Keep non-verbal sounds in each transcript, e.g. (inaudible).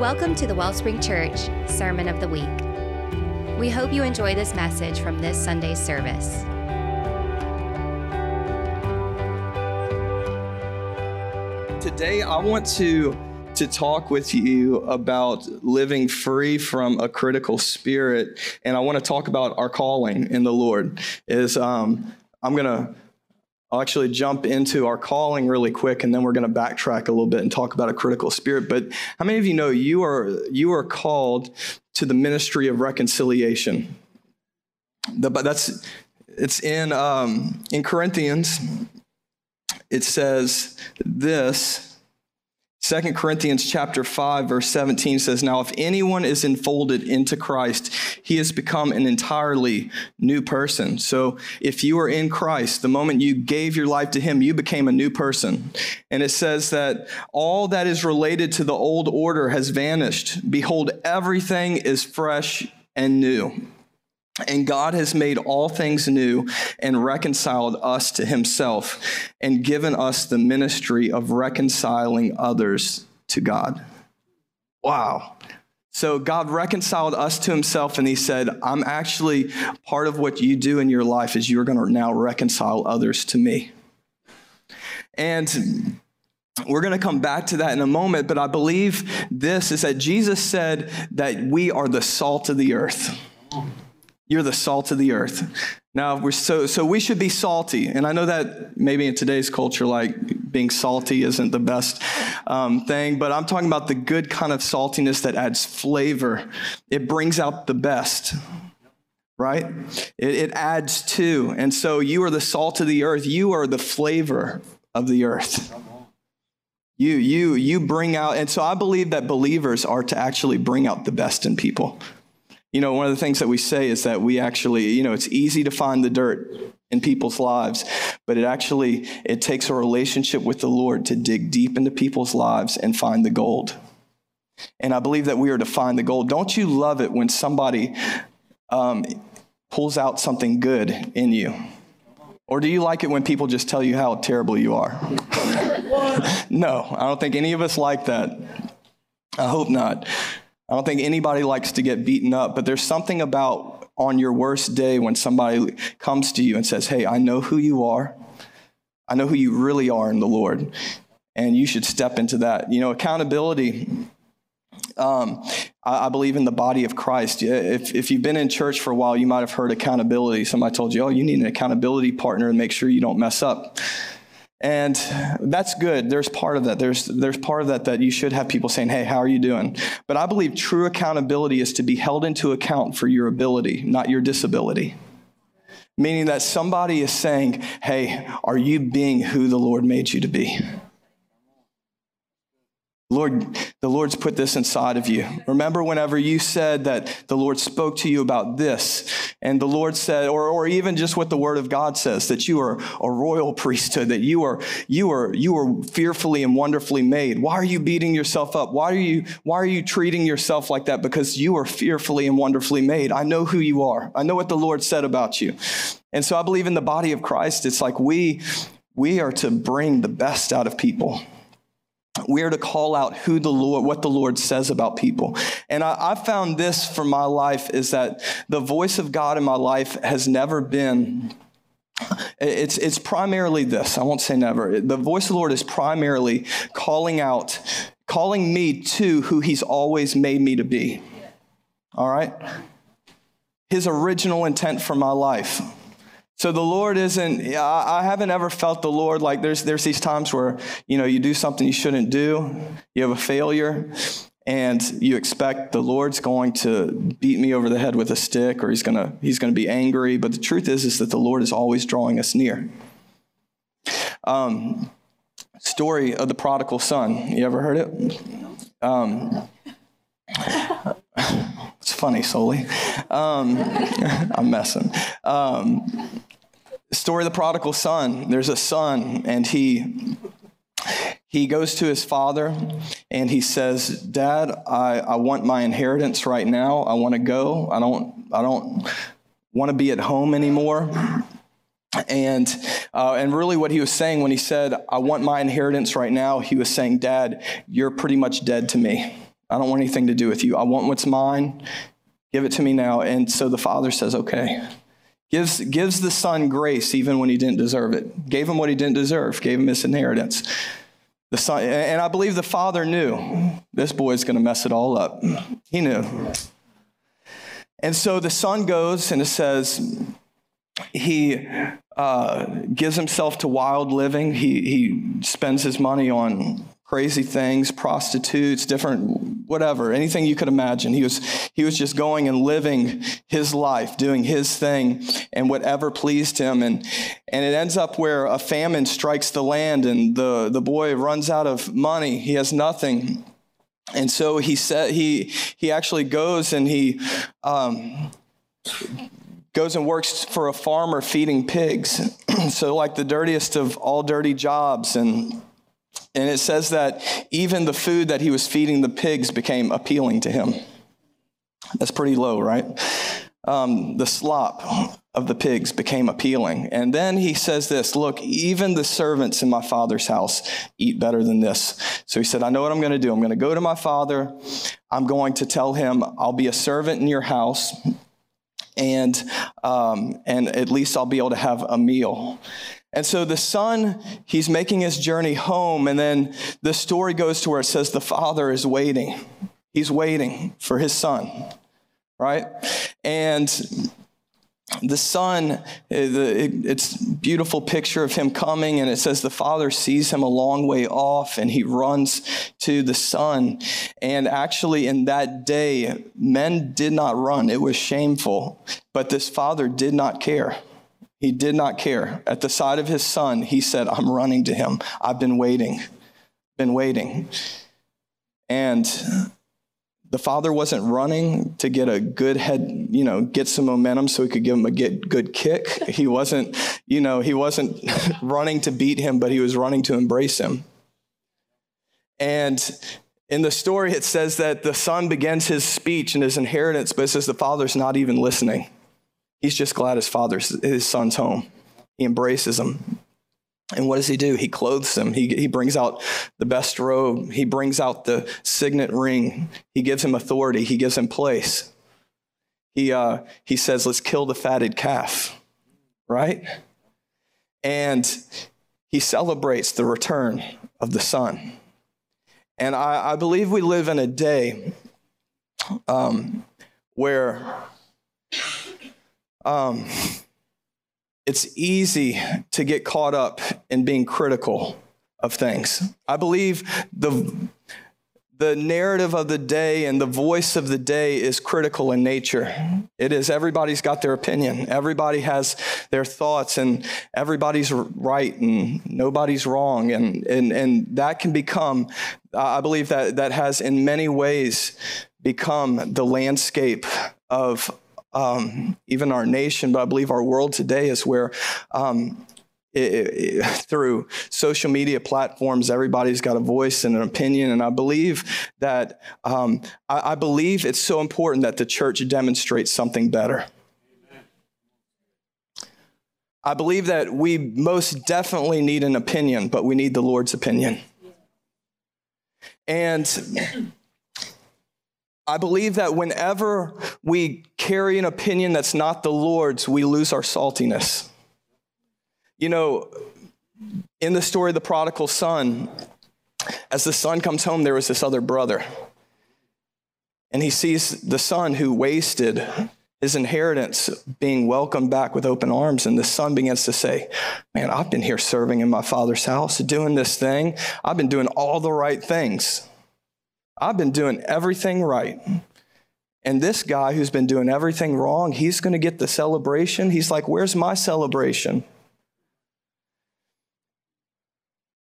Welcome to the Wellspring Church Sermon of the Week. We hope you enjoy this message from this Sunday's service. Today, I want to to talk with you about living free from a critical spirit, and I want to talk about our calling in the Lord. Is um, I'm gonna I'll actually jump into our calling really quick, and then we're going to backtrack a little bit and talk about a critical spirit. But how many of you know you are you are called to the ministry of reconciliation? But that's it's in um, in Corinthians. It says this 2 Corinthians chapter 5 verse 17 says, Now if anyone is enfolded into Christ, he has become an entirely new person. So if you are in Christ, the moment you gave your life to him, you became a new person. And it says that all that is related to the old order has vanished. Behold, everything is fresh and new. And God has made all things new and reconciled us to himself and given us the ministry of reconciling others to God. Wow. So God reconciled us to himself and he said, I'm actually part of what you do in your life is you're going to now reconcile others to me. And we're going to come back to that in a moment, but I believe this is that Jesus said that we are the salt of the earth. You're the salt of the earth. Now, we're so, so we should be salty. And I know that maybe in today's culture, like being salty isn't the best um, thing, but I'm talking about the good kind of saltiness that adds flavor. It brings out the best, right? It, it adds to. And so you are the salt of the earth. You are the flavor of the earth. You, you, you bring out, and so I believe that believers are to actually bring out the best in people. You know, one of the things that we say is that we actually, you know, it's easy to find the dirt in people's lives, but it actually it takes a relationship with the Lord to dig deep into people's lives and find the gold. And I believe that we are to find the gold. Don't you love it when somebody um, pulls out something good in you? Or do you like it when people just tell you how terrible you are? (laughs) no, I don't think any of us like that. I hope not. I don't think anybody likes to get beaten up, but there's something about on your worst day when somebody comes to you and says, Hey, I know who you are. I know who you really are in the Lord. And you should step into that. You know, accountability. Um, I, I, believe in the body of Christ. If, if you've been in church for a while, you might have heard accountability. Somebody told you, oh, you need an accountability partner and make sure you don't mess up. And that's good. There's part of that. There's, there's part of that that you should have people saying, hey, how are you doing? But I believe true accountability is to be held into account for your ability, not your disability. Meaning that somebody is saying, hey, are you being who the Lord made you to be? Lord, the Lord's put this inside of you. Remember whenever you said that the Lord spoke to you about this, and the Lord said, or, or even just what the Word of God says, that you are a royal priesthood, that you are you are you are fearfully and wonderfully made. Why are you beating yourself up? Why are you why are you treating yourself like that? Because you are fearfully and wonderfully made. I know who you are. I know what the Lord said about you. And so I believe in the body of Christ, it's like we we are to bring the best out of people we are to call out who the Lord, what the Lord says about people. And I, I found this for my life is that the voice of God in my life has never been it's, it's primarily this. I won't say never. The voice of the Lord is primarily calling out, calling me to who He's always made me to be. All right? His original intent for my life. So the Lord isn't, I haven't ever felt the Lord like there's, there's these times where, you know, you do something you shouldn't do, you have a failure, and you expect the Lord's going to beat me over the head with a stick or he's to, he's to be angry. But the truth is, is that the Lord is always drawing us near. Um, story of the prodigal son. You ever heard it? Um, (laughs) it's funny, Soli. Um, (laughs) I'm messing. Um, story of the prodigal son. There's a son, and he he goes to his father and he says, "Dad, I, I want my inheritance right now. I want to go. I don't I don't want to be at home anymore." And uh, and really, what he was saying when he said, "I want my inheritance right now," he was saying, "Dad, you're pretty much dead to me. I don't want anything to do with you. I want what's mine. Give it to me now. And so the father says, okay. Gives, gives the son grace even when he didn't deserve it. Gave him what he didn't deserve, gave him his inheritance. The son, and I believe the father knew this boy's going to mess it all up. He knew. And so the son goes and it says he uh, gives himself to wild living. He, he spends his money on crazy things, prostitutes, different whatever, anything you could imagine. He was he was just going and living his life, doing his thing and whatever pleased him and and it ends up where a famine strikes the land and the the boy runs out of money. He has nothing. And so he said he he actually goes and he um, goes and works for a farmer feeding pigs. (clears throat) so like the dirtiest of all dirty jobs and and it says that even the food that he was feeding the pigs became appealing to him. That's pretty low, right? Um, the slop of the pigs became appealing. And then he says this Look, even the servants in my father's house eat better than this. So he said, I know what I'm going to do. I'm going to go to my father. I'm going to tell him, I'll be a servant in your house. And, um, and at least I'll be able to have a meal. And so the son, he's making his journey home, and then the story goes to where it says the father is waiting. He's waiting for his son, right? And the son, eh, it's beautiful picture of him coming, and it says the father sees him a long way off, and he runs to the son. And actually, in that day, men did not run; it was shameful. But this father did not care. He did not care. At the sight of his son, he said, I'm running to him. I've been waiting, been waiting. And the father wasn't running to get a good head, you know, get some momentum so he could give him a get good kick. He wasn't, you know, he wasn't (laughs) running to beat him, but he was running to embrace him. And in the story, it says that the son begins his speech and his inheritance, but it says the father's not even listening. He's just glad his father's his son's home. He embraces him. And what does he do? He clothes him. He, he brings out the best robe. He brings out the signet ring. He gives him authority. He gives him place. He, uh, he says, let's kill the fatted calf, right? And he celebrates the return of the son. And I, I believe we live in a day um, where um, it's easy to get caught up in being critical of things. I believe the the narrative of the day and the voice of the day is critical in nature. It is everybody's got their opinion. Everybody has their thoughts and everybody's right and nobody's wrong and and and that can become I believe that that has in many ways become the landscape of um, even our nation, but I believe our world today is where um, it, it, through social media platforms, everybody's got a voice and an opinion. And I believe that um, I, I, believe it's so important that the church demonstrates something better. I believe that we most definitely need an opinion, but we need the Lord's opinion. And I believe that whenever we carry an opinion that's not the Lord's, we lose our saltiness. You know, in the story of the prodigal son, as the son comes home, there was this other brother. And he sees the son who wasted his inheritance being welcomed back with open arms. And the son begins to say, Man, I've been here serving in my father's house, doing this thing. I've been doing all the right things. I've been doing everything right. And this guy who's been doing everything wrong, he's going to get the celebration. He's like, Where's my celebration?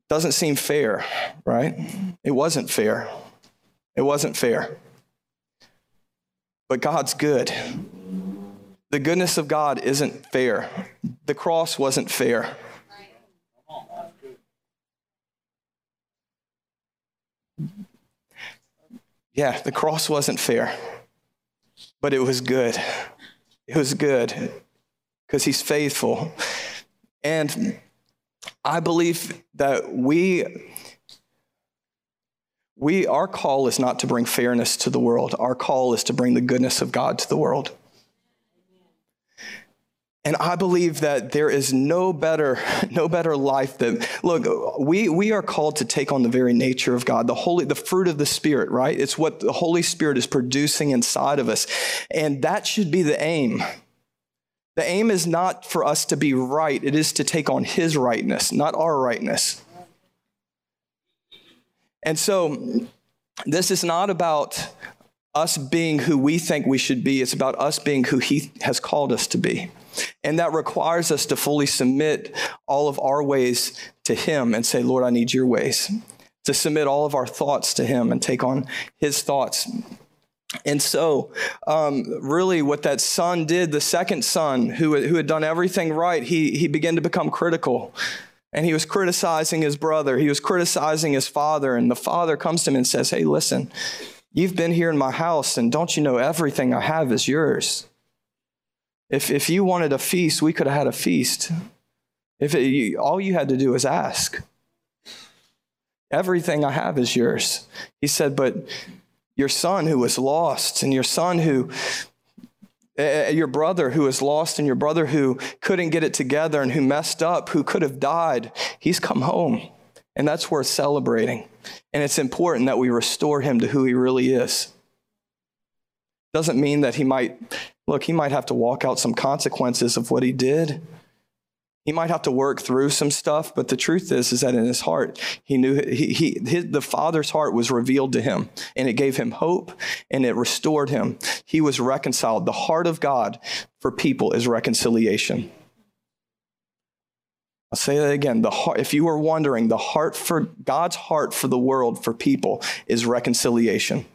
Doesn't seem fair, right? It wasn't fair. It wasn't fair. But God's good. The goodness of God isn't fair. The cross wasn't fair. Yeah, the cross wasn't fair, but it was good. It was good because he's faithful. And I believe that we We, our call is not to bring fairness to the world. Our call is to bring the goodness of God to the world. And I believe that there is no better, (laughs) no better life than look, we, we are called to take on the very nature of God, the holy, the fruit of the Spirit, right? It's what the Holy Spirit is producing inside of us. And that should be the aim. The aim is not for us to be right, it is to take on his rightness, not our rightness. And so this is not about us being who we think we should be, it's about us being who he has called us to be. And that requires us to fully submit all of our ways to Him and say, Lord, I need your ways. To submit all of our thoughts to Him and take on His thoughts. And so, um, really, what that son did, the second son who, who had done everything right, he, he began to become critical. And he was criticizing his brother, he was criticizing his father. And the father comes to him and says, Hey, listen, you've been here in my house, and don't you know everything I have is yours? If, if you wanted a feast, we could have had a feast. If it, you, all you had to do was ask. Everything I have is yours. He said, but your son who was lost, and your son who, uh, your brother who was lost, and your brother who couldn't get it together and who messed up, who could have died, he's come home. And that's worth celebrating. And it's important that we restore him to who he really is. Doesn't mean that he might Look, he might have to walk out some consequences of what he did. He might have to work through some stuff, but the truth is, is that in his heart, he knew he, he his, the Father's heart was revealed to him, and it gave him hope, and it restored him. He was reconciled. The heart of God for people is reconciliation. I'll say that again. The heart, if you were wondering, the heart for God's heart for the world for people is reconciliation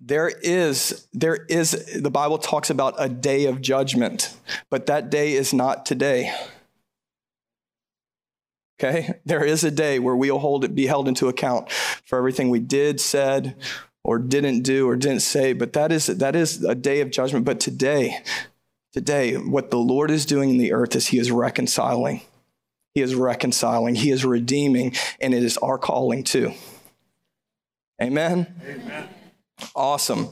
there is there is the bible talks about a day of judgment but that day is not today. Okay? There is a day where we'll hold it be held into account for everything we did said or didn't do or didn't say but that is that is a day of judgment. But today today what the lord is doing in the earth is he is reconciling. He is reconciling. He is redeeming and it is our calling too. Amen? Amen Awesome.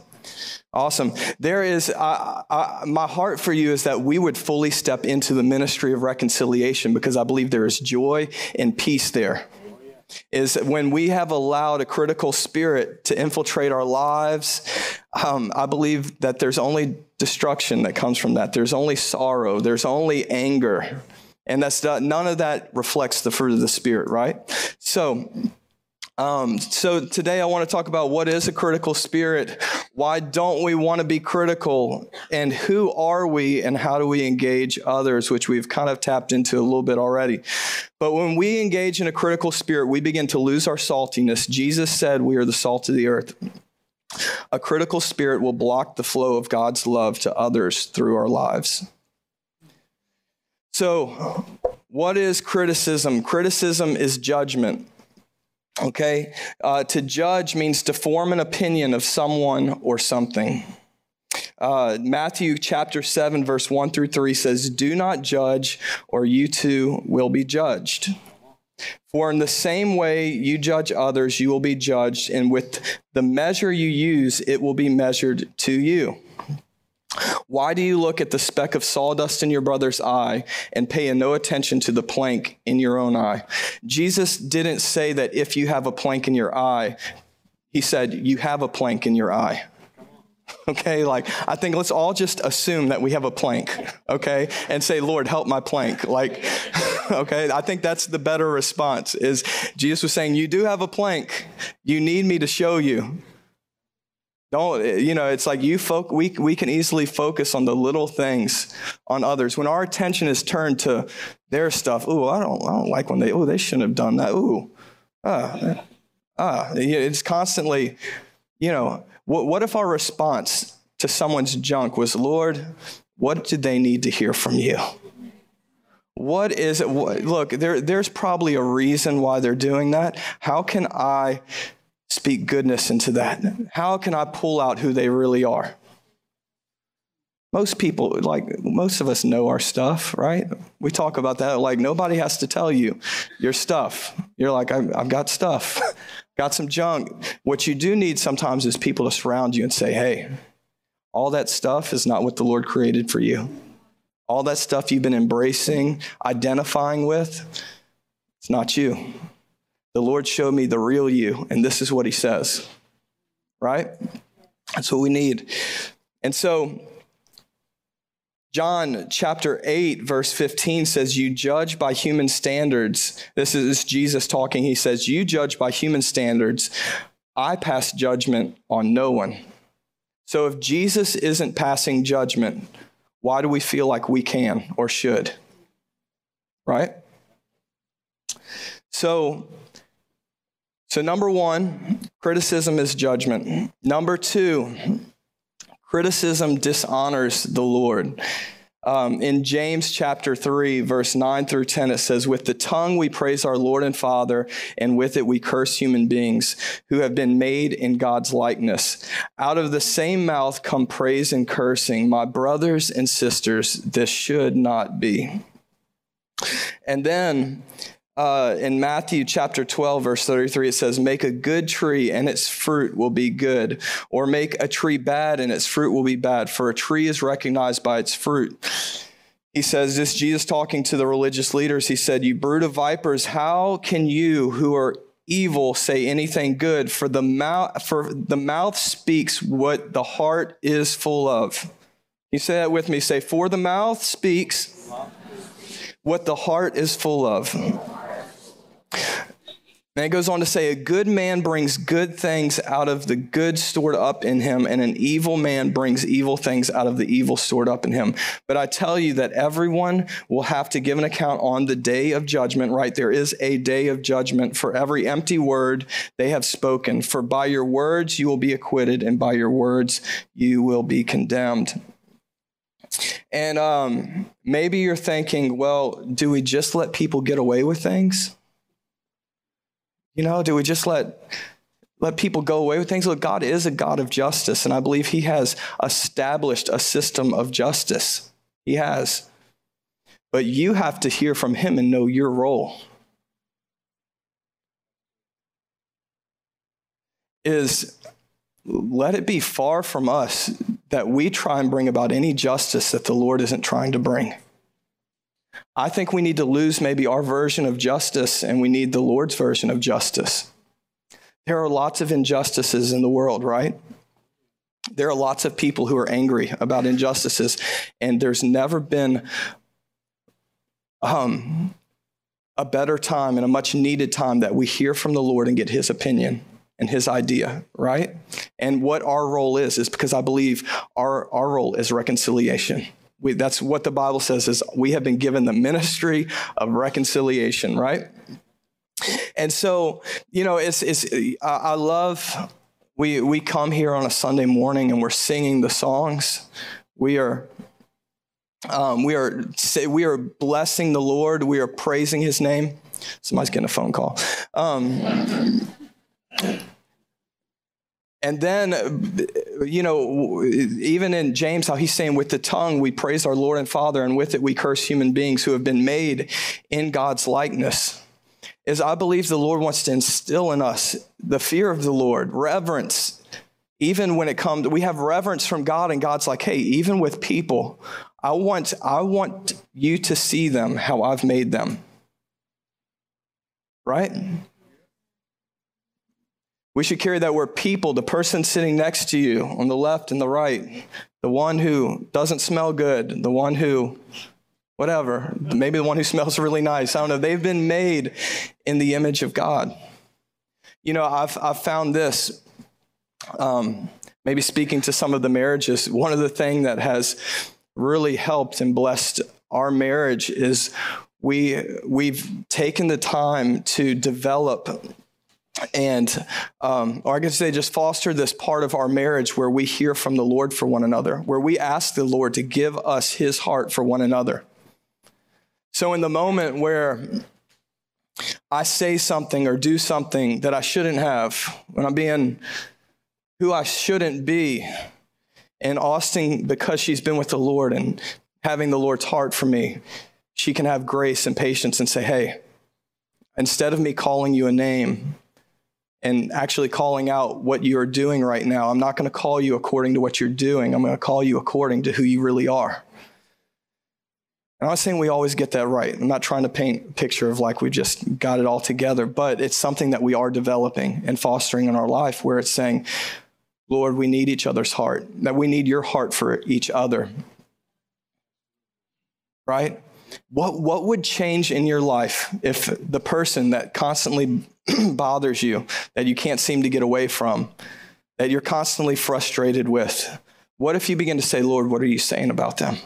Awesome. There is, my heart for you is that we would fully step into the ministry of reconciliation because I believe there is joy and peace there. Is when we have allowed a critical spirit to infiltrate our lives, um, I believe that there's only destruction that comes from that. There's only sorrow, there's only anger. And that's not, none of that reflects the fruit of the Spirit, right? So, um, so today I want to talk about what is a critical spirit. Why don't we want to be critical? And who are we and how do we engage others, which we've kind of tapped into a little bit already. But when we engage in a critical spirit, we begin to lose our saltiness. Jesus said we are the salt of the earth. A critical spirit will block the flow of God's love to others through our lives. So, what is criticism? Criticism is judgment. Okay? Uh, to judge means to form an opinion of someone or something. Uh, Matthew chapter 7, verse 1 through 3 says, Do not judge, or you too will be judged. For in the same way you judge others, you will be judged, and with the measure you use, it will be measured to you. Why do you look at the speck of sawdust in your brother's eye and pay no attention to the plank in your own eye? Jesus didn't say that if you have a plank in your eye, he said, you have a plank in your eye. (laughs) Okay, like I think let's all just assume that we have a plank, okay, and say, Lord, help my plank. Like, (laughs) okay, I think that's the better response. Is Jesus was saying, You do have a plank, you need me to show you. Don't, you know, it's like you folk, we, we can easily focus on the little things on others. When our attention is turned to their stuff, ooh, I don't, I don't like when they, ooh, they shouldn't have done that. Ooh, ah, ah. It's constantly, you know, what, what if our response to someone's junk was, Lord, what did they need to hear from you? What is it? Look, there, there's probably a reason why they're doing that. How can I speak goodness into that? How can I pull out who they really are? Most people, like most of us know our stuff, right? We talk about that. Like nobody has to tell you your stuff. You're like, I've, I've got stuff, (laughs) got some junk. What you do need sometimes is people to surround you and say, hey, all that stuff is not what the Lord created for you. All that stuff you've been embracing, identifying with, it's not you. The Lord showed me the real you, and this is what He says, right? That's what we need. And so, John chapter 8, verse 15 says, You judge by human standards. This is Jesus talking. He says, You judge by human standards. I pass judgment on no one. So if Jesus isn't passing judgment, why do we feel like we can or should? Right? So, so number one, criticism is judgment. Number two, Criticism dishonors the Lord. Um, in James chapter 3, verse 9 through 10, it says, With the tongue we praise our Lord and Father, and with it we curse human beings who have been made in God's likeness. Out of the same mouth come praise and cursing. My brothers and sisters, this should not be. And then uh, in Matthew chapter 12, verse 33, it says, Make a good tree and its fruit will be good, or make a tree bad and its fruit will be bad, for a tree is recognized by its fruit. He says, This Jesus talking to the religious leaders, he said, You brood of vipers, how can you who are evil say anything good? For the mouth, for the mouth speaks what the heart is full of. You say that with me. Say, For the mouth speaks what the heart is full of. And it goes on to say, A good man brings good things out of the good stored up in him, and an evil man brings evil things out of the evil stored up in him. But I tell you that everyone will have to give an account on the day of judgment, right? There is a day of judgment for every empty word they have spoken. For by your words you will be acquitted, and by your words you will be condemned. And um, maybe you're thinking, well, do we just let people get away with things? You know, do we just let let people go away with things? Look, God is a God of justice, and I believe He has established a system of justice. He has. But you have to hear from Him and know your role. Is let it be far from us that we try and bring about any justice that the Lord isn't trying to bring. I think we need to lose maybe our version of justice and we need the Lord's version of justice. There are lots of injustices in the world, right? There are lots of people who are angry about injustices, and there's never been um, a better time and a much needed time that we hear from the Lord and get his opinion and his idea, right? And what our role is, is because I believe our, our role is reconciliation. We, that's what the Bible says is we have been given the ministry of reconciliation, right? And so, you know, it's, it's I love we we come here on a Sunday morning and we're singing the songs. We are um, we are we are blessing the Lord. We are praising His name. Somebody's getting a phone call. Um, and then, you know, even in James, how he's saying, with the tongue we praise our Lord and Father, and with it we curse human beings who have been made in God's likeness. Is I believe the Lord wants to instill in us the fear of the Lord, reverence. Even when it comes, we have reverence from God, and God's like, hey, even with people, I want, I want you to see them how I've made them. Right? We should carry that where people, the person sitting next to you on the left and the right, the one who doesn't smell good, the one who, whatever, maybe the one who smells really nice. I don't know. They've been made in the image of God. You know, I've, I've found this, um, maybe speaking to some of the marriages, one of the things that has really helped and blessed our marriage is we, we've taken the time to develop and um, or I guess they just foster this part of our marriage where we hear from the Lord for one another, where we ask the Lord to give us His heart for one another. So in the moment where I say something or do something that I shouldn't have, when I'm being who I shouldn't be, And Austin, because she's been with the Lord and having the Lord's heart for me, she can have grace and patience and say, hey, instead of me calling you a name and actually calling out what you're doing right now, I'm not going to call you according to what you're doing. I'm going to call you according to who you really are. And I'm not saying we always get that right. I'm not trying to paint a picture of like we just got it all together, but it's something that we are developing and fostering in our life where it's saying, Lord, we need each other's heart, that we need your heart for each other. Right? What, what would change in your life if the person that constantly (clears throat) bothers you, that you can't seem to get away from, that you're constantly frustrated with, what if you begin to say, Lord, what are you saying about them?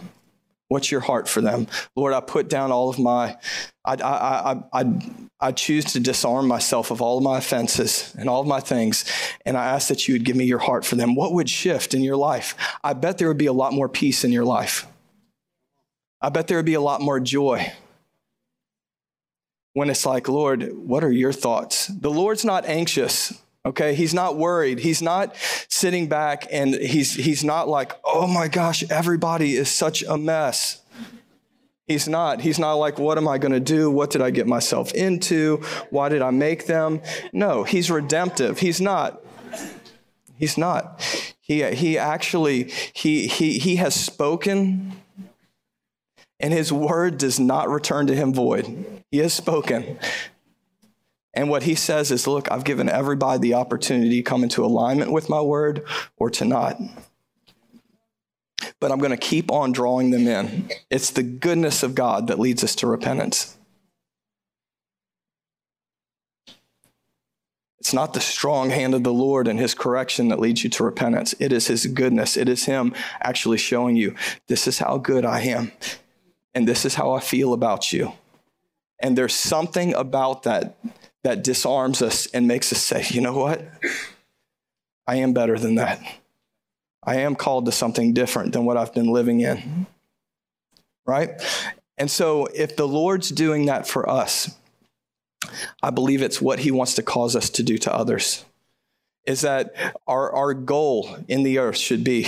What's your heart for them? Lord, I put down all of my, I, I, I, I, I choose to disarm myself of all of my offenses and all of my things. And I ask that you would give me your heart for them. What would shift in your life? I bet there would be a lot more peace in your life. I bet there would be a lot more joy when it's like, Lord, what are your thoughts? The Lord's not anxious Okay, he's not worried. He's not sitting back and he's he's not like, "Oh my gosh, everybody is such a mess." He's not. He's not like, "What am I going to do? What did I get myself into? Why did I make them?" No, he's redemptive. He's not. He's not. He he actually he he he has spoken and his word does not return to him void. He has spoken. And what he says is, look, I've given everybody the opportunity to come into alignment with my word or to not. But I'm going to keep on drawing them in. It's the goodness of God that leads us to repentance. It's not the strong hand of the Lord and his correction that leads you to repentance. It is his goodness. It is him actually showing you, this is how good I am, and this is how I feel about you. And there's something about that that disarms us and makes us say, you know what? I am better than that. I am called to something different than what I've been living in. Right? And so, if the Lord's doing that for us, I believe it's what he wants to cause us to do to others. Is that our, our goal in the earth should be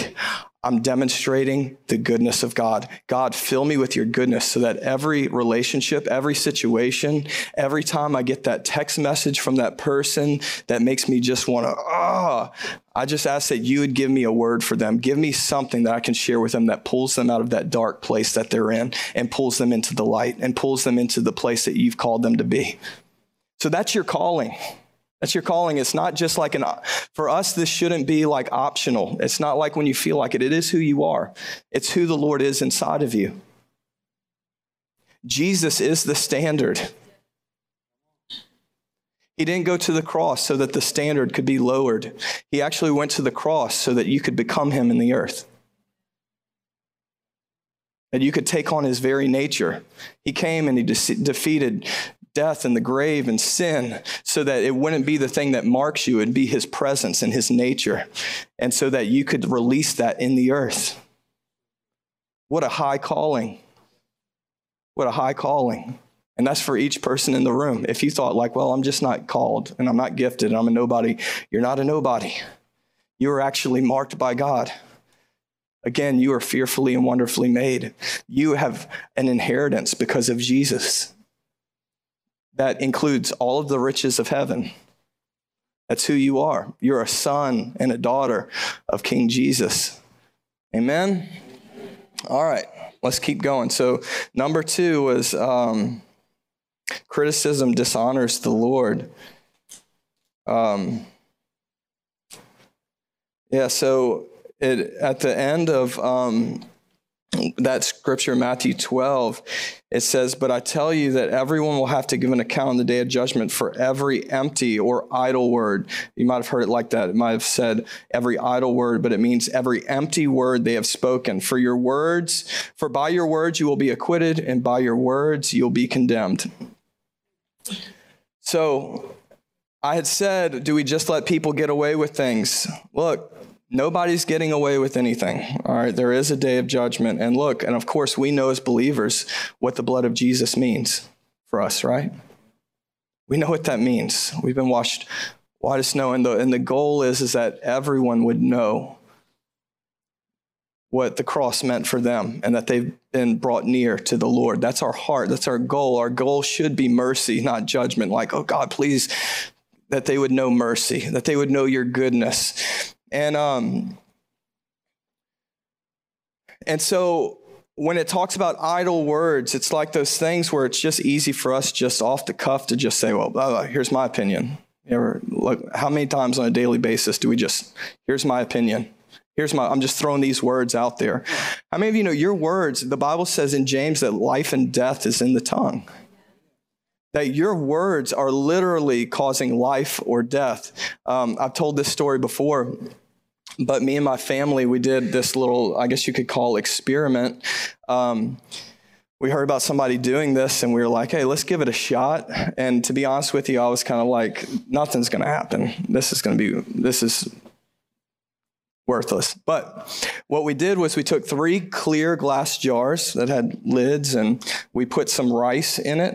I'm demonstrating the goodness of God. God, fill me with your goodness so that every relationship, every situation, every time I get that text message from that person that makes me just want to, ah, oh, I just ask that you would give me a word for them. Give me something that I can share with them that pulls them out of that dark place that they're in and pulls them into the light and pulls them into the place that you've called them to be. So that's your calling. That's your calling. It's not just like an, for us, this shouldn't be like optional. It's not like when you feel like it. It is who you are, it's who the Lord is inside of you. Jesus is the standard. He didn't go to the cross so that the standard could be lowered. He actually went to the cross so that you could become him in the earth. That you could take on his very nature. He came and he de- defeated death and the grave and sin so that it wouldn't be the thing that marks you, it'd be his presence and his nature. And so that you could release that in the earth. What a high calling. What a high calling. And that's for each person in the room. If you thought, like, well, I'm just not called and I'm not gifted and I'm a nobody, you're not a nobody. You are actually marked by God. Again, you are fearfully and wonderfully made. You have an inheritance because of Jesus that includes all of the riches of heaven. That's who you are. You're a son and a daughter of King Jesus. Amen? All right, let's keep going. So, number two was um, criticism dishonors the Lord. Um, yeah, so it, at the end of um, that scripture, Matthew 12, it says, But I tell you that everyone will have to give an account on the day of judgment for every empty or idle word. You might have heard it like that. It might have said every idle word, but it means every empty word they have spoken. For your words, for by your words you will be acquitted, and by your words you'll be condemned. So I had said, Do we just let people get away with things? Look, Nobody's getting away with anything. All right, there is a day of judgment. And look, and of course, we know as believers what the blood of Jesus means for us, right? We know what that means. We've been washed white as snow. And the, and the goal is, is that everyone would know what the cross meant for them and that they've been brought near to the Lord. That's our heart. That's our goal. Our goal should be mercy, not judgment. Like, oh God, please, that they would know mercy, that they would know your goodness. And um and so when it talks about idle words, it's like those things where it's just easy for us just off the cuff to just say, well, blah, blah, here's my opinion. You ever look how many times on a daily basis do we just here's my opinion? Here's my I'm just throwing these words out there. How many of you know your words, the Bible says in James that life and death is in the tongue. That your words are literally causing life or death. Um, I've told this story before but me and my family, we did this little, I guess you could call experiment. Um, we heard about somebody doing this and we were like, hey, let's give it a shot. And to be honest with you, I was kind of like, nothing's going to happen. This is going to be, this is worthless. But what we did was we took three clear glass jars that had lids and we put some rice in it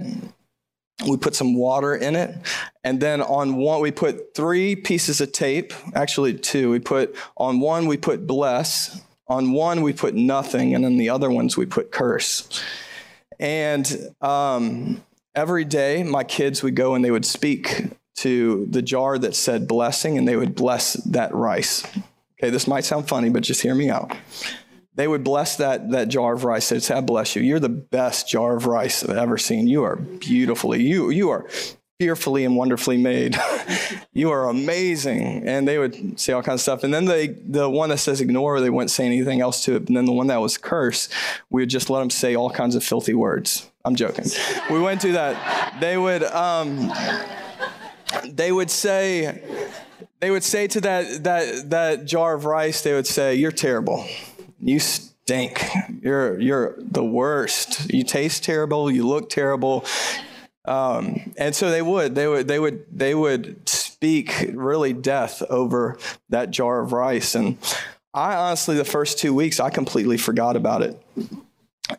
we put some water in it. And then on one we put three pieces of tape actually two. We put on one we put bless. On one we put nothing. And then the other ones we put curse. And um, every day my kids would go and they would speak to the jar that said blessing and they would bless that rice. Okay this might sound funny but just hear me out they would bless that, that jar of rice. They'd say, bless you. You're the best jar of rice I've ever seen. You are beautifully, you, you are fearfully and wonderfully made. (laughs) you are amazing. And they would say all kinds of stuff. And then they, the one that says ignore, they wouldn't say anything else to it. And then the one that was curse, we would just let them say all kinds of filthy words. I'm joking. we went through that. They would, um, they would say, they would say to that, that, that jar of rice, they would say, you're terrible you stink. You're you're the worst. You taste terrible. You look terrible. Um, and so they would they would they would they would speak really death over that jar of rice. And I honestly, the first two weeks, I completely forgot about it.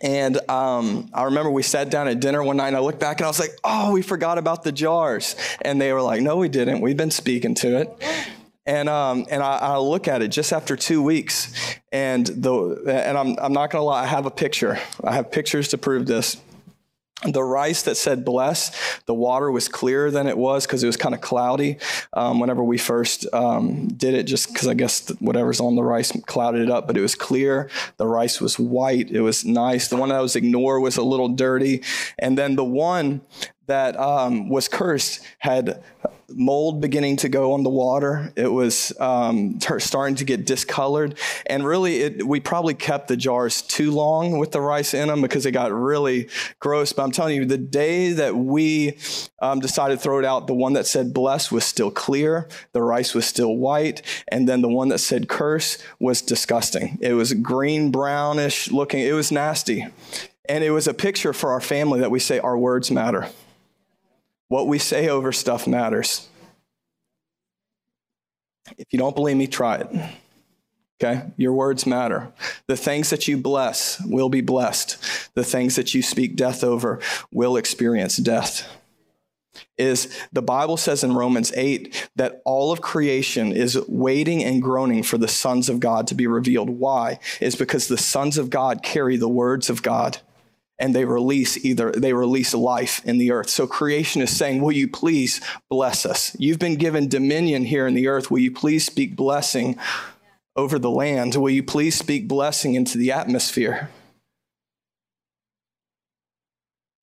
And um, I remember we sat down at dinner one night and I looked back and I was like, oh, we forgot about the jars. And they were like, no, we didn't. We've been speaking to it. And um, and I, I, look at it just after two weeks, and the and I'm I'm not gonna lie, I have a picture. I have pictures to prove this. The rice that said bless, the water was clearer than it was because it was kind of cloudy um, whenever we first um, did it, just because I guess whatever's on the rice clouded it up, but it was clear. The rice was white. It was nice. The one that was ignore was a little dirty. And then the one that um, was cursed had mold beginning to go on the water. It was um, starting to get discolored. And really, it, we probably kept the jars too long with the rice in them because it got really gross. But I'm telling you, the day that we um, decided to throw it out, the one that said bless was still clear, the rice was still white, and then the one that said curse was disgusting. It was green, brownish looking, it was nasty. And it was a picture for our family that we say our words matter. What we say over stuff matters. If you don't believe me, try it. Okay? Your words matter. The things that you bless will be blessed. The things that you speak death over will experience death. Is the Bible says in Romans 8 that all of creation is waiting and groaning for the sons of God to be revealed. Why? Is because the sons of God carry the words of God and they release either they release life in the earth. So creation is saying will you please bless us? You've been given dominion here in the earth. Will you please speak blessing over the land? Will you please speak blessing into the atmosphere?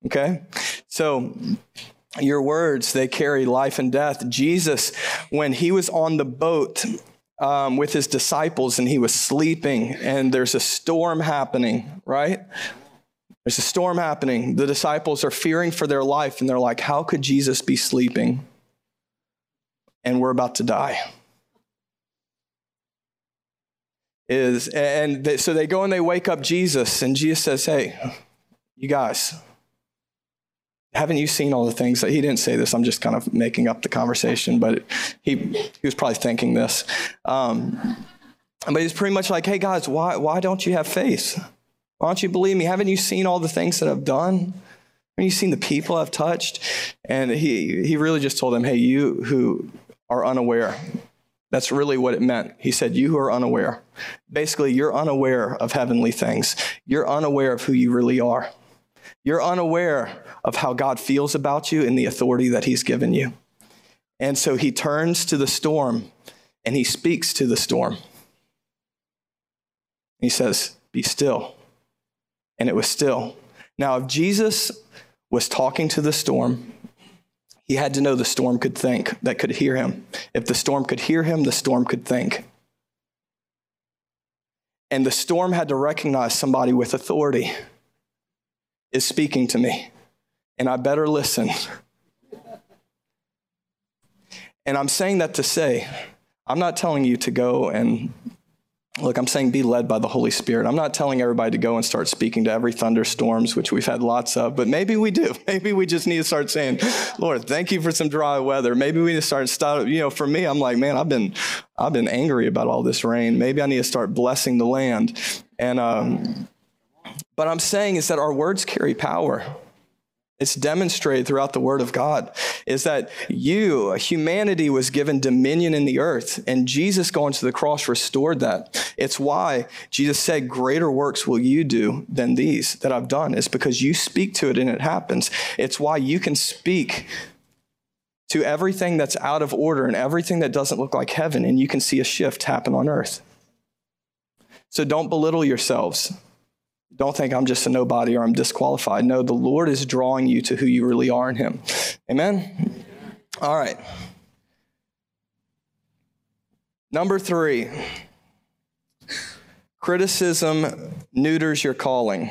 Okay? So your words they carry life and death. Jesus when he was on the boat um, with his disciples and he was sleeping and there's a storm happening right there's a storm happening. The disciples are fearing for their life, and they're like, How could Jesus be sleeping? And we're about to die. Is and they, so they go and they wake up Jesus, and Jesus says, Hey, you guys, haven't you seen all the things that he didn't say this? I'm just kind of making up the conversation, but he he was probably thinking this. Um, but he's pretty much like, Hey guys, why why don't you have faith? Why don't you believe me? Haven't you seen all the things that I've done? Haven't you seen the people I've touched? And he, he really just told them, hey, you who are unaware, That's really what it meant. He said, You who are unaware. Basically, you're unaware of heavenly things. You're unaware of who you really are. You're unaware of how God feels about you and the authority that He's given you. And so he turns to the storm and he speaks to the storm. He says, Be still. And it was still. Now, if Jesus was talking to the storm, he had to know the storm could think, that could hear him. If the storm could hear him, the storm could think. And the storm had to recognize somebody with authority is speaking to me, and I better listen. And I'm saying that to say, I'm not telling you to go and Look, I'm saying be led by the Holy Spirit. I'm not telling everybody to go and start speaking to every thunderstorms, which we've had lots of, but maybe we do. (laughs) Maybe we just need to start saying, Lord, thank you for some dry weather. Maybe we need to start, start you know, for me, I'm like, man, I've been, I've been angry about all this rain. Maybe I need to start blessing the land. And, um, but I'm saying is that our words carry power. It's demonstrated throughout the Word of God is that you, humanity, was given dominion in the earth, and Jesus going to the cross restored that. It's why Jesus said, Greater works will you do than these that I've done. It's because you speak to it and it happens. It's why you can speak to everything that's out of order and everything that doesn't look like heaven, and you can see a shift happen on earth. So don't belittle yourselves. Don't think I'm just a nobody or I'm disqualified. No, the Lord is drawing you to who you really are in Him. Amen? All right. Number three criticism neuters your calling.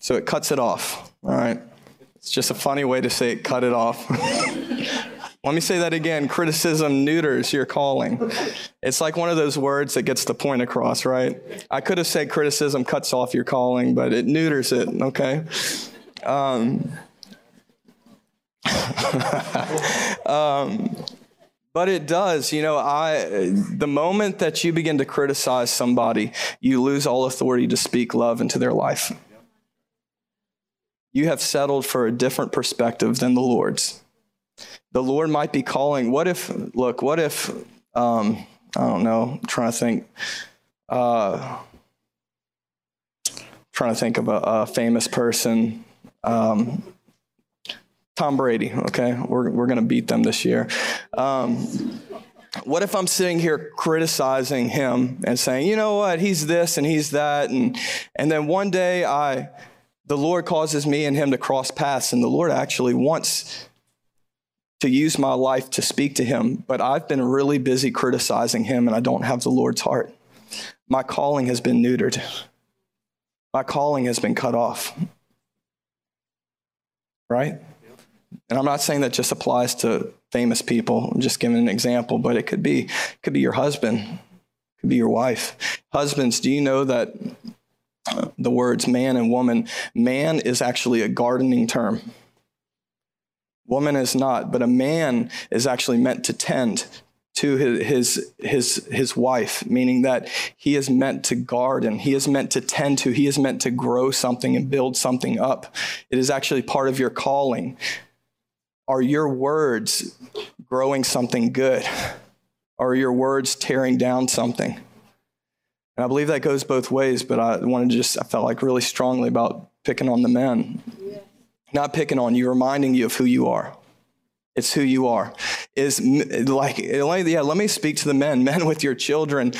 So it cuts it off. All right. It's just a funny way to say it, cut it off. (laughs) Let me say that again. Criticism neuters your calling. It's like one of those words that gets the point across, right? I could have said criticism cuts off your calling, but it neuters it, okay? Um, (laughs) um, but it does, you know, I the moment that you begin to criticize somebody, you lose all authority to speak love into their life. You have settled for a different perspective than the Lord's the Lord might be calling. What if, look, what if, um, I don't know, I'm trying to think, uh, trying to think of a, a famous person. Um, Tom Brady, okay? We're, we're going to beat them this year. Um, what if I'm sitting here criticizing him and saying, you know what, he's this and he's that, and and then one day I, the Lord causes me and him to cross paths, and the Lord actually wants to use my life to speak to him, but I've been really busy criticizing him and I don't have the Lord's heart. My calling has been neutered. My calling has been cut off. Right? And I'm not saying that just applies to famous people. I'm just giving an example, but it could be it could be your husband, it could be your wife. Husbands, do you know that uh, the words man and woman, man is actually a gardening term. Woman is not, but a man is actually meant to tend to his, his, his, wife, meaning that he is meant to garden, he is meant to tend to, he is meant to grow something and build something up. It is actually part of your calling. Are your words growing something good? Are your words tearing down something? And I believe that goes both ways, but I wanted to just, I felt like really strongly about picking on the men. Not picking on you, reminding you of who you are. It's who you are. Is like, yeah, let me speak to the men. (laughs) Men with your children,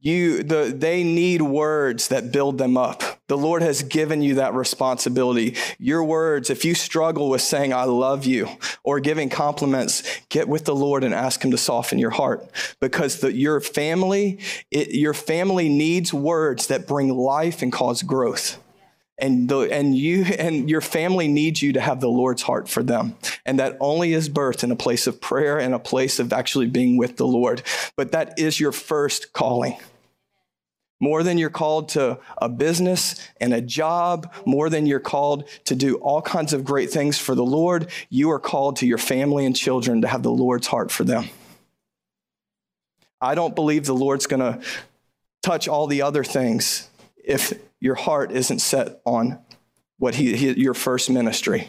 you, the, they need words that build them up. The Lord has given you that responsibility. Your words, if you struggle with saying, I love you, or giving compliments, get with the Lord and ask Him to soften your heart. Because the, your family, it, your family needs words that bring life and cause growth and the, and you (laughs) and your family needs you to have the Lord's heart for them. And that only is birthed in a place of prayer and a place of actually being with the Lord. But that is your first calling. More than you're called to a business and a job, more than you're called to do all kinds of great things for the Lord, you are called to your family and children to have the Lord's heart for them. I don't believe the Lord's going to touch all the other things if your heart isn't set on what he, he your first ministry.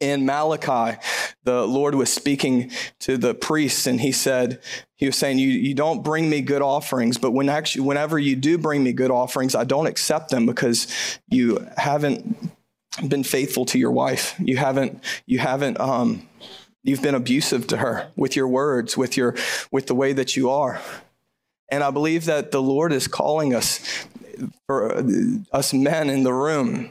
In Malachi, the Lord was speaking to the priests and he said, he was saying, you, you don't bring me good offerings, but when actually, whenever you do bring me good offerings, I don't accept them because you haven't been faithful to your wife. You haven't, you haven't, um, you've been abusive to her with your words, with your, with the way that you are. And I believe that the Lord is calling us, for uh, us men in the room,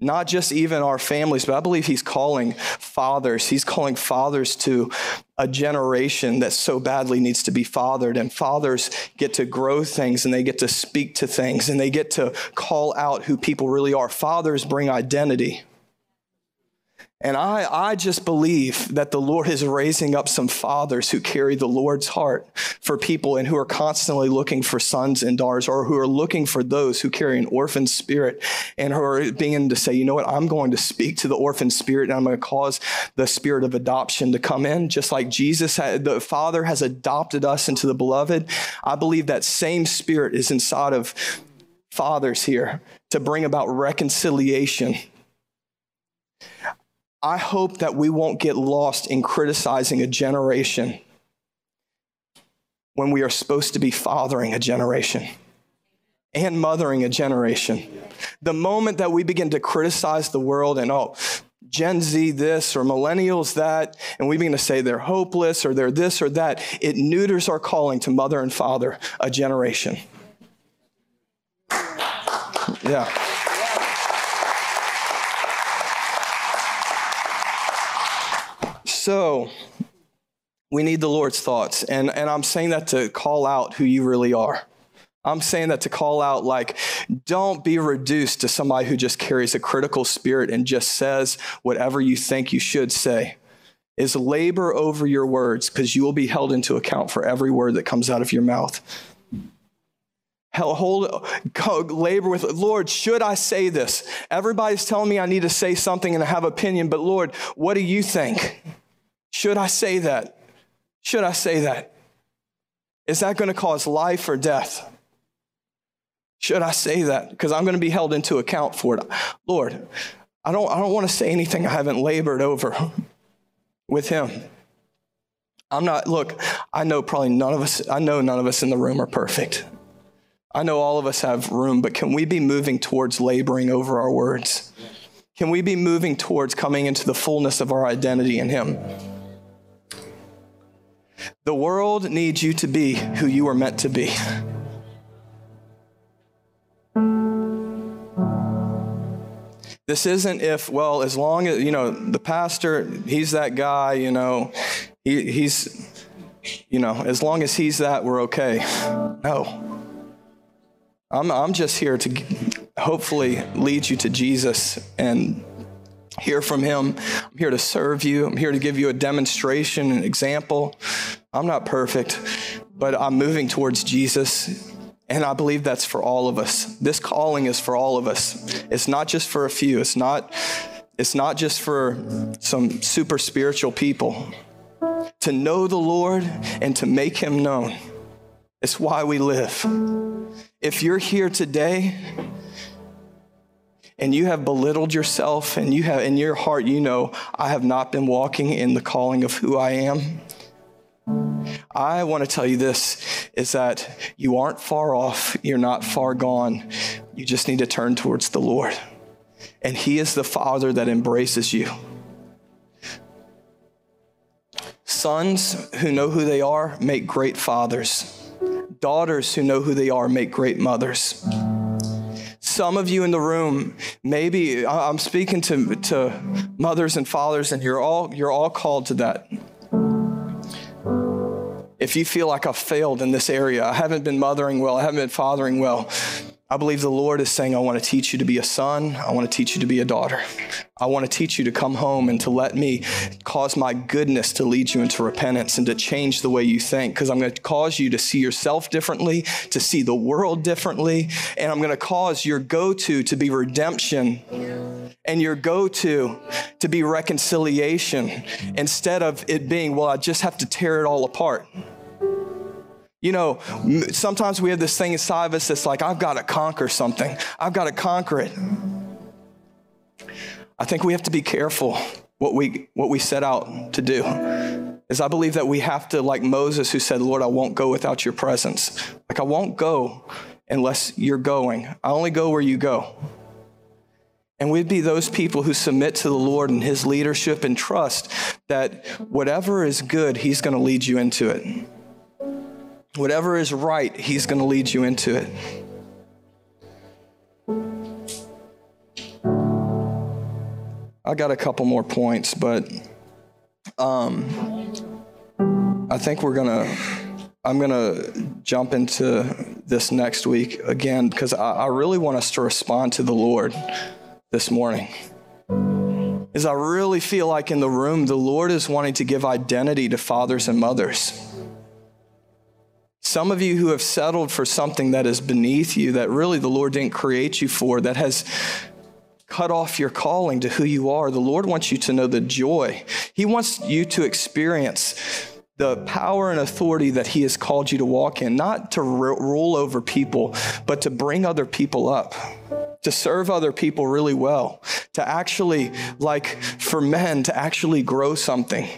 not just even our families, but I believe he's calling fathers. He's calling fathers to a generation that so badly needs to be fathered. And fathers get to grow things and they get to speak to things and they get to call out who people really are. Fathers bring identity. And I, I just believe that the Lord is raising up some fathers who carry the Lord's heart for people and who are constantly looking for sons and daughters or who are looking for those who carry an orphan spirit and who are being to say, you know what, I'm going to speak to the orphan spirit and I'm going to cause the spirit of adoption to come in, just like Jesus, had, the Father has adopted us into the beloved. I believe that same spirit is inside of fathers here to bring about reconciliation I hope that we won't get lost in criticizing a generation when we are supposed to be fathering a generation and mothering a generation. The moment that we begin to criticize the world and, oh, Gen Z this or millennials that, and we begin to say they're hopeless or they're this or that, it neuters our calling to mother and father a generation. Yeah. So, we need the Lord's thoughts. And, and I'm saying that to call out who you really are. I'm saying that to call out, like, don't be reduced to somebody who just carries a critical spirit and just says whatever you think you should say. Is labor over your words because you will be held into account for every word that comes out of your mouth. Hold, labor with, Lord, should I say this? Everybody's telling me I need to say something and I have opinion, but Lord, what do you think? Should I say that? Should I say that? Is that going to cause life or death? Should I say that? Because I'm going to be held into account for it. Lord, I don't, I don't want to say anything I haven't labored over with Him. I'm not, look, I know probably none of us, I know none of us in the room are perfect. I know all of us have room, but can we be moving towards laboring over our words? Can we be moving towards coming into the fullness of our identity in Him? The world needs you to be who you are meant to be. This isn't if, well, as long as, you know, the pastor, he's that guy, you know, he, he's, you know, as long as he's that, we're okay. No. I'm, I'm just here to hopefully lead you to Jesus and hear from him. I'm here to serve you. I'm here to give you a demonstration, an example. I'm not perfect, but I'm moving towards Jesus. And I believe that's for all of us. This calling is for all of us. It's not just for a few. It's not it's not just for some super spiritual people. To know the Lord and to make him known. It's why we live. If you're here today and you have belittled yourself and you have in your heart you know I have not been walking in the calling of who I am, I want to tell you this is that you aren't far off, you're not far gone. You just need to turn towards the Lord. And He is the Father that embraces you. Sons who know who they are make great fathers. Daughters who know who they are make great mothers. Some of you in the room, maybe I'm speaking to, to mothers and fathers, and you're all, you're all called to that. If you feel like I've failed in this area, I haven't been mothering well, I haven't been fathering well, I believe the Lord is saying, I want to teach you to be a son. I want to teach you to be a daughter. I want to teach you to come home and to let me cause my goodness to lead you into repentance and to change the way you think. Because I'm going to cause you to see yourself differently, to see the world differently. And I'm going to cause your go to to be redemption and your go to to be reconciliation instead of it being, well, I just have to tear it all apart. You know, sometimes we have this thing inside of us that's like, I've got to conquer something. I've got to conquer it. I think we have to be careful what we what we set out to do. Is I believe that we have to, like Moses, who said, Lord, I won't go without your presence. Like, I won't go unless you're going. I only go where you go. And we'd be those people who submit to the Lord and his leadership and trust that whatever is good, he's going to lead you into it. Whatever is right, he's going to lead you into it. I got a couple more points, but um, I think we're gonna. I'm gonna jump into this next week again because I, I really want us to respond to the Lord this morning. Is I really feel like in the room the Lord is wanting to give identity to fathers and mothers. Some of you who have settled for something that is beneath you, that really the Lord didn't create you for, that has cut off your calling to who you are. The Lord wants you to know the joy. He wants you to experience the power and authority that He has called you to walk in, not to rule over people, but to bring other people up, to serve other people really well, to actually, like for men, to actually grow something.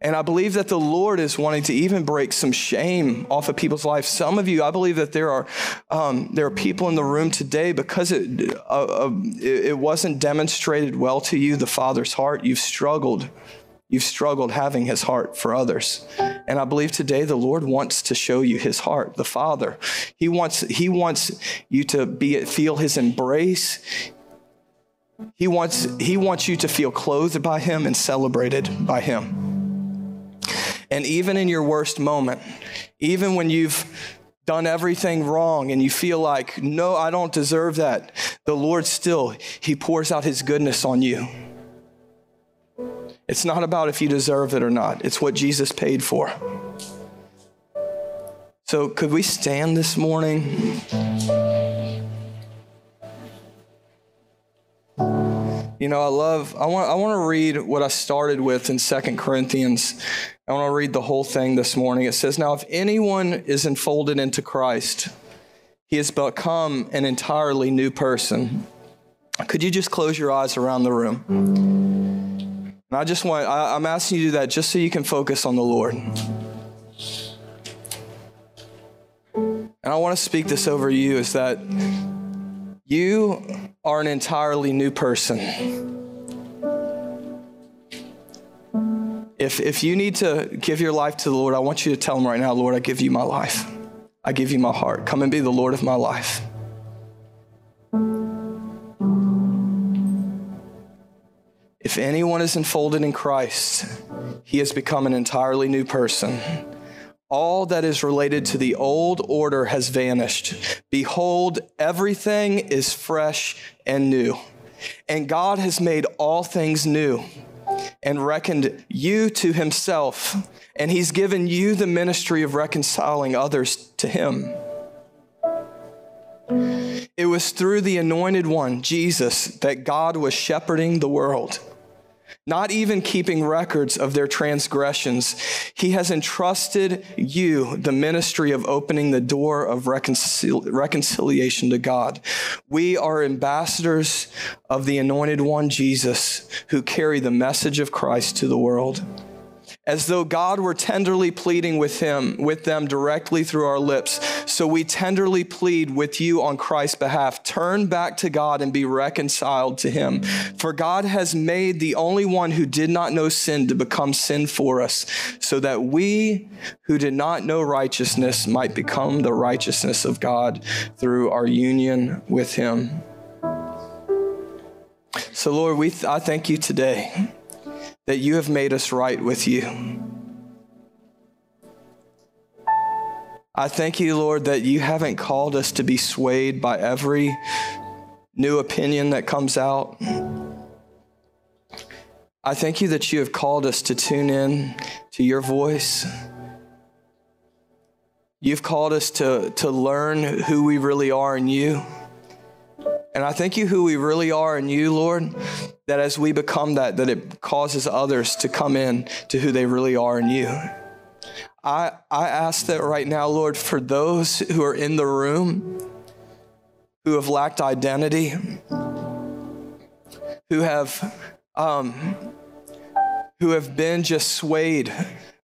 And I believe that the Lord is wanting to even break some shame off of people's lives. Some of you, I believe that there are um, there are people in the room today because it uh, uh, it wasn't demonstrated well to you the Father's heart. You've struggled. You've struggled having His heart for others, and I believe today the Lord wants to show you His heart, the Father. He wants He wants you to be feel His embrace. He wants He wants you to feel clothed by Him and celebrated by Him. And even in your worst moment, even when you've done everything wrong and you feel like, no, I don't deserve that, the Lord still, He pours out His goodness on you. It's not about if you deserve it or not, it's what Jesus paid for. So, could we stand this morning? You know, I love, I want, I want to read what I started with in Second Corinthians. I want to read the whole thing this morning. It says, Now, if anyone is enfolded into Christ, he has become an entirely new person. Could you just close your eyes around the room? And I just want, I, I'm asking you to do that just so you can focus on the Lord. And I want to speak this over you is that you are an entirely new person. If, if you need to give your life to the Lord, I want you to tell him right now, Lord, I give you my life. I give you my heart. Come and be the Lord of my life. If anyone is enfolded in Christ, he has become an entirely new person. All that is related to the old order has vanished. Behold, everything is fresh and new. And God has made all things new and reckoned you to himself. And he's given you the ministry of reconciling others to him. It was through the anointed one, Jesus, that God was shepherding the world not even keeping records of their transgressions. He has entrusted you the ministry of opening the door of reconcil- reconciliation to God. We are ambassadors of the anointed one, Jesus, who carry the message of Christ to the world as though God were tenderly pleading with him, with them directly through our lips. So we tenderly plead with you on Christ's behalf. Turn back to God and be reconciled to him. For God has made the only one who did not know sin to become sin for us, so that we who did not know righteousness might become the righteousness of God through our union with him. So Lord, we th- I thank you today that you have made us right with you. I thank you, Lord, that you haven't called us to be swayed by every new opinion that comes out. I thank you that you have called us to tune in to your voice. You've called us to, to learn who we really are in you. And I thank you who we really are in you, Lord, that as we become that, that it causes others to come in to who they really are in you. I, I ask that right now, Lord, for those who are in the room who have lacked identity, who have um, who have been just swayed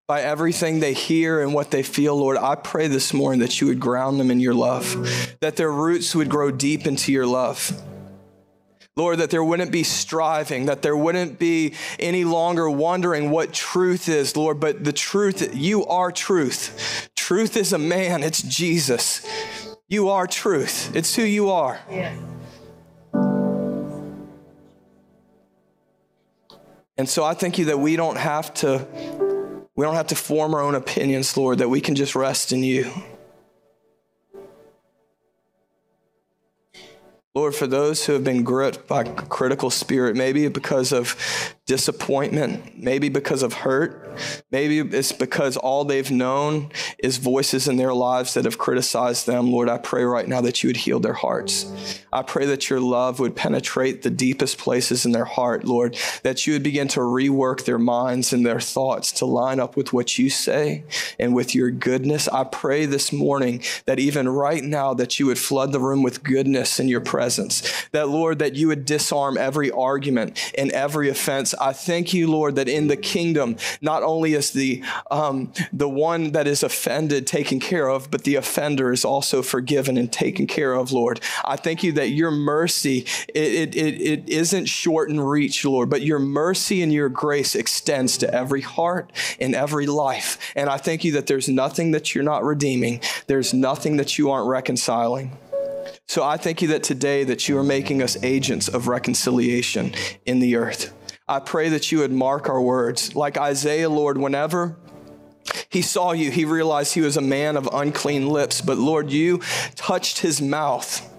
by everything they hear and what they feel, Lord, I pray this morning that you would ground them in your love, that their roots would grow deep into your love. Lord, that there wouldn't be striving, that there wouldn't be any longer wondering what truth is, Lord, but the truth, you are truth. Truth is a man, it's Jesus. You are truth, it's who you are. And so I thank you that we don't have to we don't have to form our own opinions, Lord, that we can just rest in you. Lord, for those who have been gripped by critical spirit, maybe because of disappointment, maybe because of hurt, maybe it's because all they've known is voices in their lives that have criticized them. Lord, I pray right now that you would heal their hearts. I pray that your love would penetrate the deepest places in their heart, Lord, that you would begin to rework their minds and their thoughts to line up with what you say and with your goodness. I pray this morning that even right now that you would flood the room with goodness in your presence. That Lord, that you would disarm every argument and every offense I thank you, Lord, that in the kingdom, not only is the, um, the one that is offended taken care of, but the offender is also forgiven and taken care of, Lord. I thank you that your mercy, it, it, it, it isn't short in reach, Lord, but your mercy and your grace extends to every heart and every life. And I thank you that there's nothing that you're not redeeming. There's nothing that you aren't reconciling. So I thank you that today that you are making us agents of reconciliation in the earth. I pray that you would mark our words. Like Isaiah, Lord, whenever he saw you, he realized he was a man of unclean lips, but Lord, you touched his mouth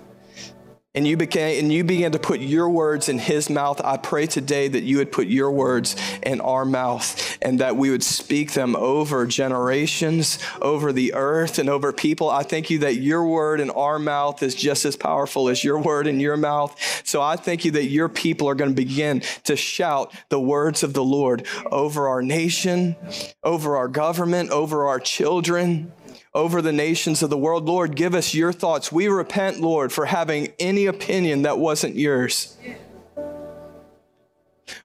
and you began and you began to put your words in his mouth. I pray today that you would put your words in our mouth and that we would speak them over generations over the earth and over people. I thank you that your word in our mouth is just as powerful as your word in your mouth. So i thank you that your people are going to begin to shout the words of the lord over our nation over our government over our children over the nations of the world. Lord, give us your thoughts. We repent, Lord, for having any opinion that wasn't yours.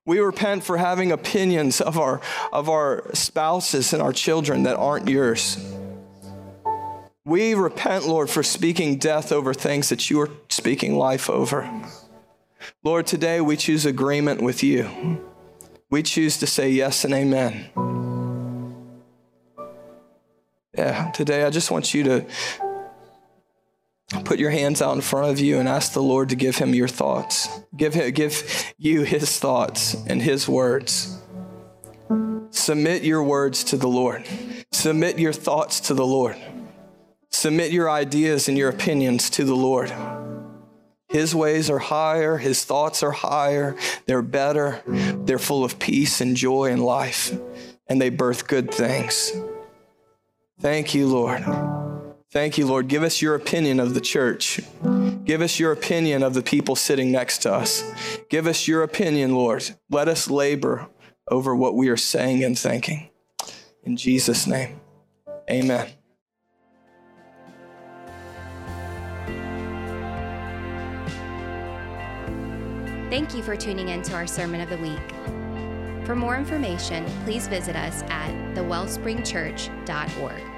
We repent for having opinions of our, of our spouses and our children that aren't yours. We repent, Lord, for speaking death over things that you are speaking life over. Lord, today we choose agreement with you. We choose to say yes and amen. Yeah, today I just want you to put your hands out in front of you and ask the Lord to give him your thoughts. Give him, give you his thoughts and his words. Submit your words to the Lord. Submit your thoughts to the Lord. Submit your ideas and your opinions to the Lord. His ways are higher, his thoughts are higher, they're better, they're full of peace and joy and life, and they birth good things. Thank you, Lord. Thank you, Lord. Give us your opinion of the church. Give us your opinion of the people sitting next to us. Give us your opinion, Lord. Let us labor over what we are saying and thinking. In Jesus' name, amen. Thank you for tuning in to our Sermon of the Week. For more information, please visit us at thewellspringchurch.org.